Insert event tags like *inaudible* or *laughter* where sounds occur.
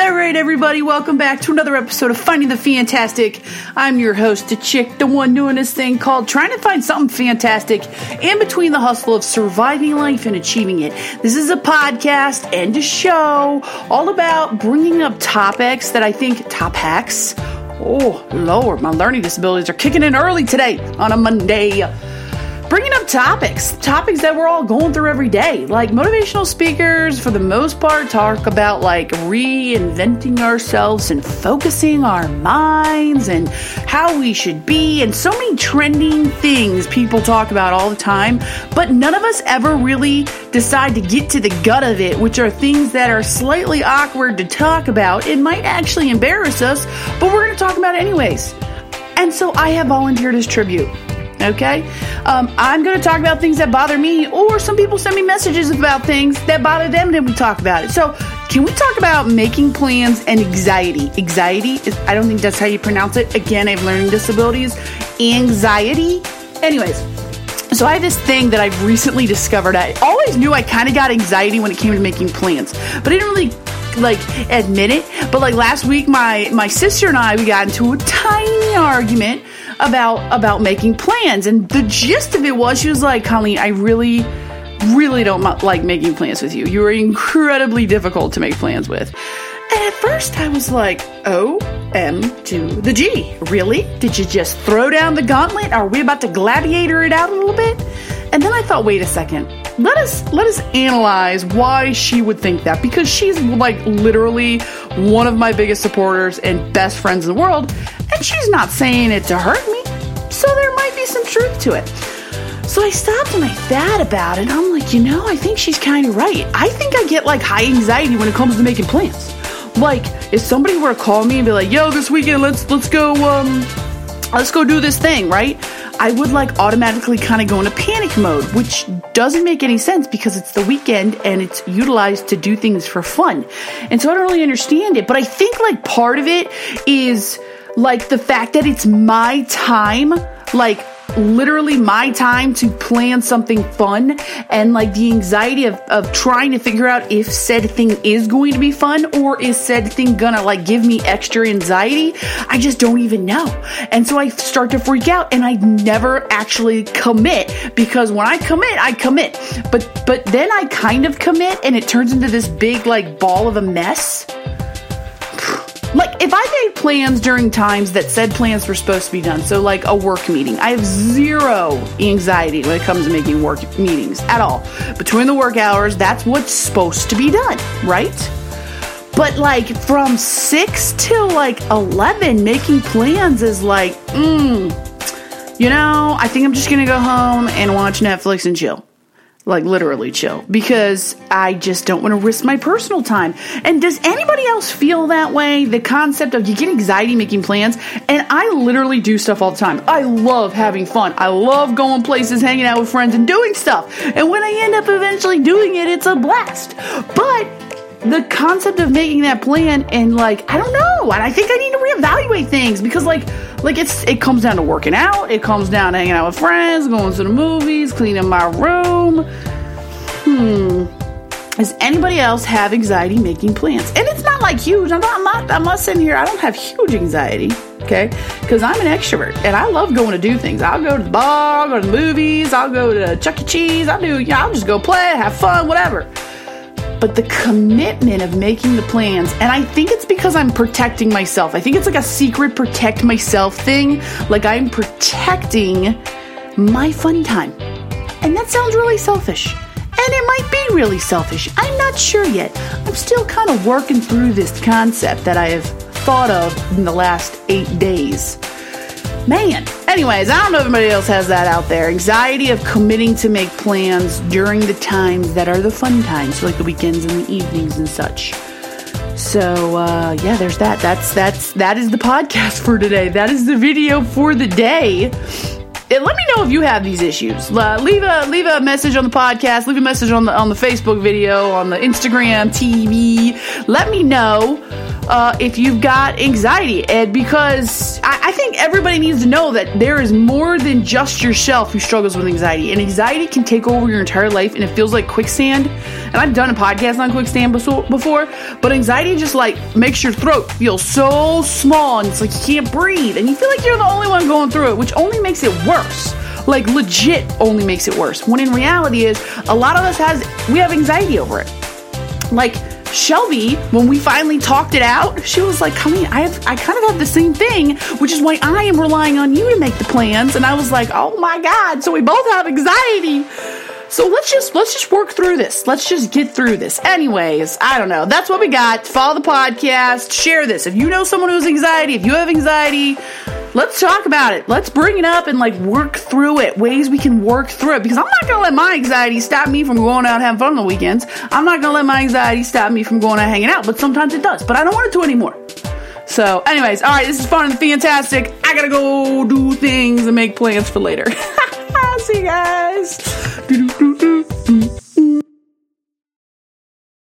All right, everybody, welcome back to another episode of Finding the Fantastic. I'm your host, the chick, the one doing this thing called trying to find something fantastic in between the hustle of surviving life and achieving it. This is a podcast and a show all about bringing up topics that I think top hacks. Oh, Lord, my learning disabilities are kicking in early today on a Monday bringing up topics, topics that we're all going through every day. Like motivational speakers, for the most part, talk about like reinventing ourselves and focusing our minds and how we should be, and so many trending things people talk about all the time. But none of us ever really decide to get to the gut of it, which are things that are slightly awkward to talk about. It might actually embarrass us, but we're going to talk about it anyways. And so I have volunteered as tribute. Okay? Um, I'm going to talk about things that bother me, or some people send me messages about things that bother them, and we talk about it. So, can we talk about making plans and anxiety? Anxiety is, I don't think that's how you pronounce it. Again, I have learning disabilities. Anxiety. Anyways, so I have this thing that I've recently discovered. I always knew I kind of got anxiety when it came to making plans, but I didn't really like admit it. But like last week, my my sister and I we got into a tiny argument about about making plans, and the gist of it was she was like, "Colleen, I really." Really don't like making plans with you. You are incredibly difficult to make plans with. And at first I was like, O M to the G. Really? Did you just throw down the gauntlet? Are we about to gladiator it out a little bit? And then I thought, wait a second. Let us let us analyze why she would think that because she's like literally one of my biggest supporters and best friends in the world, and she's not saying it to hurt me. So there might be some truth to it. So I stopped and I thought about it. I'm like, you know, I think she's kind of right. I think I get like high anxiety when it comes to making plans. Like, if somebody were to call me and be like, "Yo, this weekend, let's let's go, um, let's go do this thing," right? I would like automatically kind of go into panic mode, which doesn't make any sense because it's the weekend and it's utilized to do things for fun. And so I don't really understand it, but I think like part of it is like the fact that it's my time, like literally my time to plan something fun and like the anxiety of, of trying to figure out if said thing is going to be fun or is said thing gonna like give me extra anxiety i just don't even know. And so i start to freak out and i never actually commit because when i commit i commit. But but then i kind of commit and it turns into this big like ball of a mess like, if I made plans during times that said plans were supposed to be done, so like a work meeting, I have zero anxiety when it comes to making work meetings at all. Between the work hours, that's what's supposed to be done, right? But like from 6 till like 11, making plans is like, mm, you know, I think I'm just gonna go home and watch Netflix and chill like literally chill because I just don't want to risk my personal time. And does anybody else feel that way? The concept of you get anxiety making plans, and I literally do stuff all the time. I love having fun. I love going places, hanging out with friends, and doing stuff. And when I end up eventually doing it, it's a blast. But the concept of making that plan and like I don't know, and I think I need to reevaluate things because like like it's it comes down to working out, it comes down to hanging out with friends, going to the movies, cleaning my room. Hmm. Does anybody else have anxiety making plans? And it's not like huge. I'm not, I'm not, I'm not sitting here. I don't have huge anxiety, okay? Because I'm an extrovert and I love going to do things. I'll go to the bar, I'll go to the movies, I'll go to Chuck E. Cheese. I'll do, you know, I'll just go play, have fun, whatever but the commitment of making the plans, and I think it's because I'm protecting myself. I think it's like a secret protect myself thing. Like I'm protecting my fun time. And that sounds really selfish. And it might be really selfish. I'm not sure yet. I'm still kind of working through this concept that I have thought of in the last eight days. Man. Anyways, I don't know if anybody else has that out there. Anxiety of committing to make plans during the times that are the fun times, like the weekends and the evenings and such. So uh, yeah, there's that. That's that's that is the podcast *laughs* for today. That is the video for the day. Let me know if you have these issues. Uh, leave a leave a message on the podcast. Leave a message on the on the Facebook video, on the Instagram TV. Let me know uh, if you've got anxiety, and because I, I think everybody needs to know that there is more than just yourself who struggles with anxiety. And anxiety can take over your entire life and it feels like quicksand. And I've done a podcast on quicksand before, but anxiety just like makes your throat feel so small and it's like you can't breathe and you feel like you're the only one going through it, which only makes it worse like legit only makes it worse when in reality is a lot of us has we have anxiety over it like Shelby, when we finally talked it out, she was like, "Honey, I have, I kind of have the same thing, which is why I am relying on you to make the plans." And I was like, "Oh my god!" So we both have anxiety. So let's just let's just work through this. Let's just get through this. Anyways, I don't know. That's what we got. Follow the podcast. Share this. If you know someone who has anxiety, if you have anxiety, let's talk about it. Let's bring it up and like work through it. Ways we can work through it. Because I'm not gonna let my anxiety stop me from going out and having fun on the weekends. I'm not gonna let my anxiety stop me from going out hanging out. But sometimes it does. But I don't want it to anymore. So, anyways, all right, this is fun and fantastic. I gotta go do things and make plans for later. *laughs* See you guys.